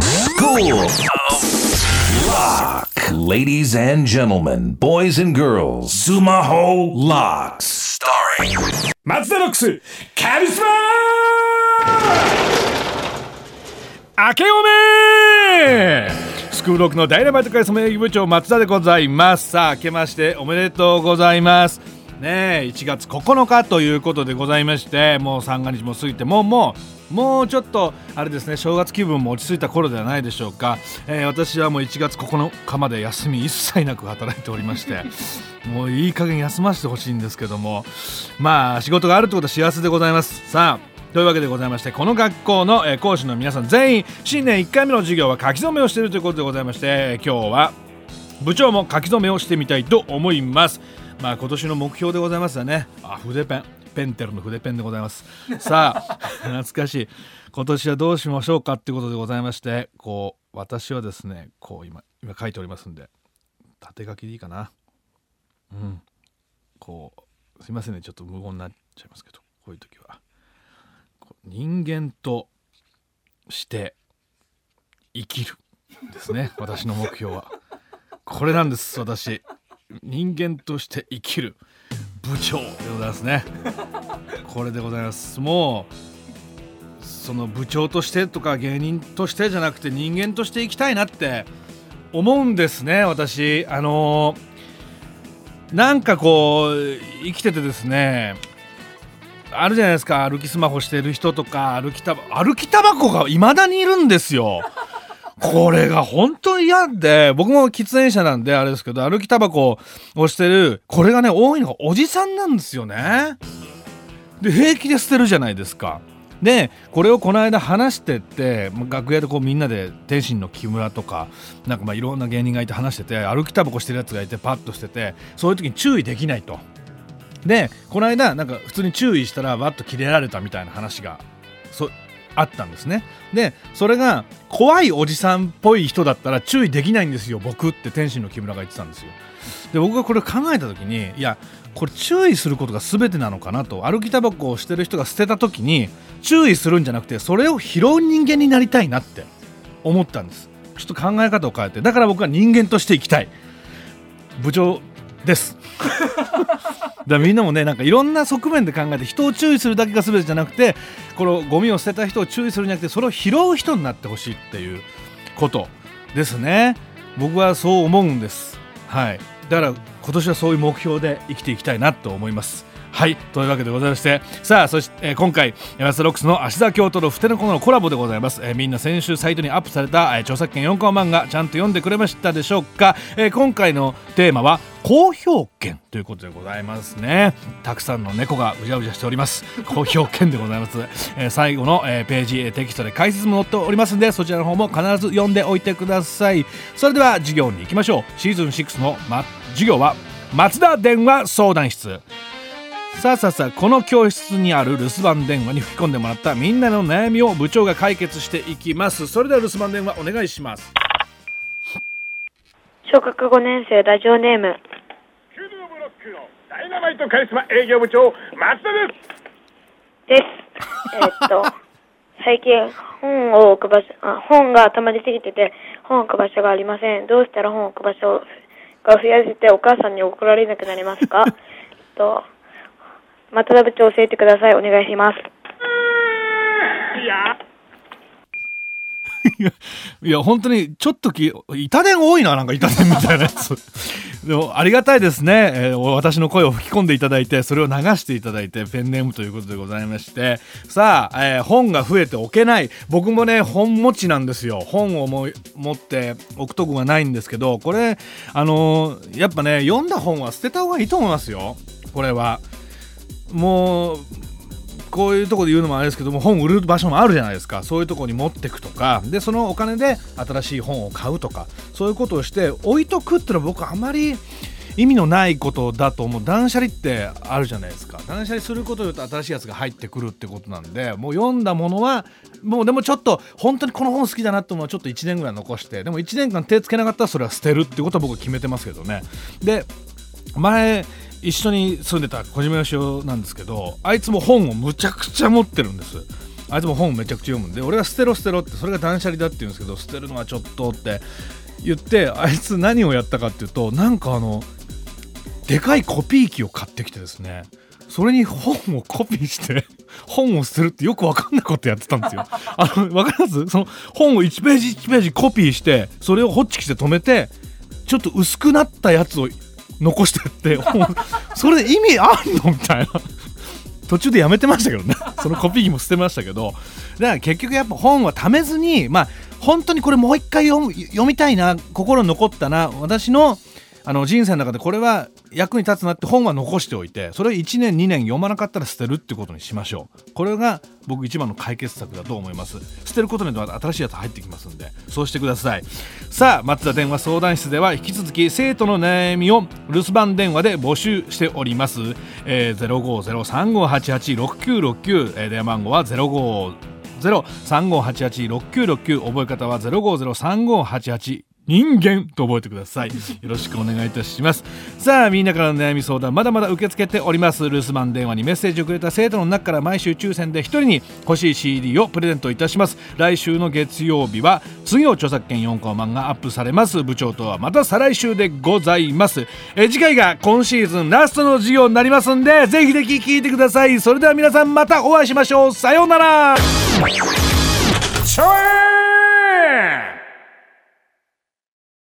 School Lock. Ladies and gentlemen, boys and girls, Sumaho Locks. Starring 松田ロックスカリスマ明けおめスクールロックのダイナマイトカリスマ営業部長松田でございますさあ明けましておめでとうございますねえ1月9日ということでございましてもう三が日も過ぎてもうもうもうちょっとあれですね正月気分も落ち着いた頃ではないでしょうか、えー私はもう1月9日まで休み一切なく働いておりまして もういい加減休ませてほしいんですけども。まあ仕事があるってことは幸せでございます。さあというわけでございましてこの学校の、講師の皆さん全員新年1回目の授業は書き初めをしているということでございまして今日は部長も書き初めをしてみたいと思います。まあ今年の目標でございますよね。あ筆ペン。ペンテルの筆ペンでございます。さあ 懐かしい。今年はどうしましょうかっていうことでございましてこう私はですねこう今今書いておりますんで縦書きでいいかな。うん。こうすいませんねちょっと無言になっちゃいますけどこういう時は。人間として生きるですね 私の目標は。これなんです私。人間として生きる。部長でございますね。これでございます。もうその部長としてとか芸人としてじゃなくて人間として生きたいなって思うんですね私。あのなんかこう生きててですねあるじゃないですか。歩きスマホしてる人とか歩きたば歩きタバコがいまだにいるんですよこれが本当に嫌で、僕も喫煙者なんであれですけど、歩きタバコをしてる、これがね、多いのがおじさんなんですよね。で、平気で捨てるじゃないですか。で、これをこの間話してって、楽屋でこうみんなで天心の木村とか、なんかまあいろんな芸人がいて話してて、歩きタバコしてるやつがいてパッとしてて、そういう時に注意できないと。で、この間なんか普通に注意したらバッと切れられたみたいな話が、そあったんですね。でそれが怖いおじさんっぽい人だったら注意できないんですよ。僕って天心の木村が言ってたんですよ。で僕がこれ考えた時にいやこれ注意することが全てなのかなと。歩きタバコをしてる人が捨てた時に注意するんじゃなくてそれを拾う人間になりたいなって思ったんです。ちょっと考え方を変えて。だから僕は人間として生きたい。部長です。だからみんなもねなんかいろんな側面で考えて人を注意するだけが全てじゃなくてこのゴミを捨てた人を注意するんじゃなくてそれを拾う人になってほしいっていうことですね。僕はそう思うんです。はい。だから今年はそういう目標で生きていきたいなと思います。はいというわけでございましてさあそして、えー今回マスターロックスの芦田京都のふてのこのコラボでございます、えーみんな先週サイトにアップされた、えー著作権4コマ漫画ちゃんと読んでくれましたでしょうか、え今回のテーマは好評券ということでございますね。たくさんの猫がうじゃうじゃしております。好評券でございます、え最後の、えページテキストで解説も載っておりますのでそちらの方も必ず読んでおいてください。それでは授業に行きましょう。シーズン6の、ま、授業は松田電話相談室。さあさあさあこの教室にある留守番電話に吹き込んでもらったみんなの悩みを部長が解決していきます。それでは留守番電話お願いします。小学5年生ラジオネーム。キューブロックのダイナマイトカリスマ営業部長松田です。です。えーっと、最近本を置く場所、あ本が溜まりすぎてて、本を置く場所がありません。どうしたら本を置く場所が増やせてお母さんに怒られなくなりますか？え っと、松田部長教えてください。お願いします。いやいや本当にちょっとき板電多いななんか板電みたいなやつでもありがたいですね、えー私の声を吹き込んでいただいてそれを流していただいてペンネームということでございまして。さあ、えー本が増えておけない。僕もね本持ちなんですよ。本をも持って置くとこがないんですけどこれあのーやっぱね読んだ本は捨てた方がいいと思いますよ。これは。もうこういうとこで言うのもあれですけども本売る場所もあるじゃないですか。そういうところに持ってくとか。でそのお金で新しい本を買うとか。そういうことをして置いとくっていうのは僕あまり意味のないことだと思う。断捨離ってあるじゃないですか。断捨離することによって新しいやつが入ってくるってことなんでもう読んだものはもうでもちょっと本当にこの本好きだなと思うのはちょっと1年ぐらい残してでも1年間手つけなかったらそれは捨てるってことは僕は決めてますけどね。で前一緒に住んでた小島よしおなんですけどあいつも本をむちゃくちゃ持ってるんですあいつも本めちゃくちゃ読むんで俺は捨てろ捨てろってそれが断捨離だって言うんですけど捨てるのはちょっとって言ってあいつ何をやったかっていうとなんかあのでかいコピー機を買ってきてですねそれに本をコピーして本を捨てるってよくわかんないことやってたんですよ。あのわかります？その本を1ページ1ページコピーしてそれをホッチキスで止めてちょっと薄くなったやつを残してって それで意味あんのみたいな。途中でやめてましたけどね そのコピー機も捨てましたけどだから結局やっぱ本はためずにまあ本当にこれもう一回読みたいな心残ったな私のあの人生の中でこれは役に立つなって本は残しておいてそれを1年2年読まなかったら捨てるってことにしましょう。これが僕一番の解決策だと思います。捨てることによって新しいやつ入ってきますんでそうしてください。さあ松田電話相談室では引き続き生徒の悩みを留守番電話で募集しております、えー、050-3588-6969、えー、電話番号は05 035886969覚え方は050-3588人間と覚えてください。よろしくお願いいたします。さあ、みんなからの悩み相談、まだまだ受け付けております。留守番電話にメッセージをくれた生徒の中から毎週抽選で1人に欲しい CD をプレゼントいたします。来週の月曜日は、次の著作権4コマがアップされます。部長とはまた再来週でございます。え次回が今シーズンラストの授業になりますんで、ぜひぜひ聞いてください。それでは皆さんまたお会いしましょう。さようなら。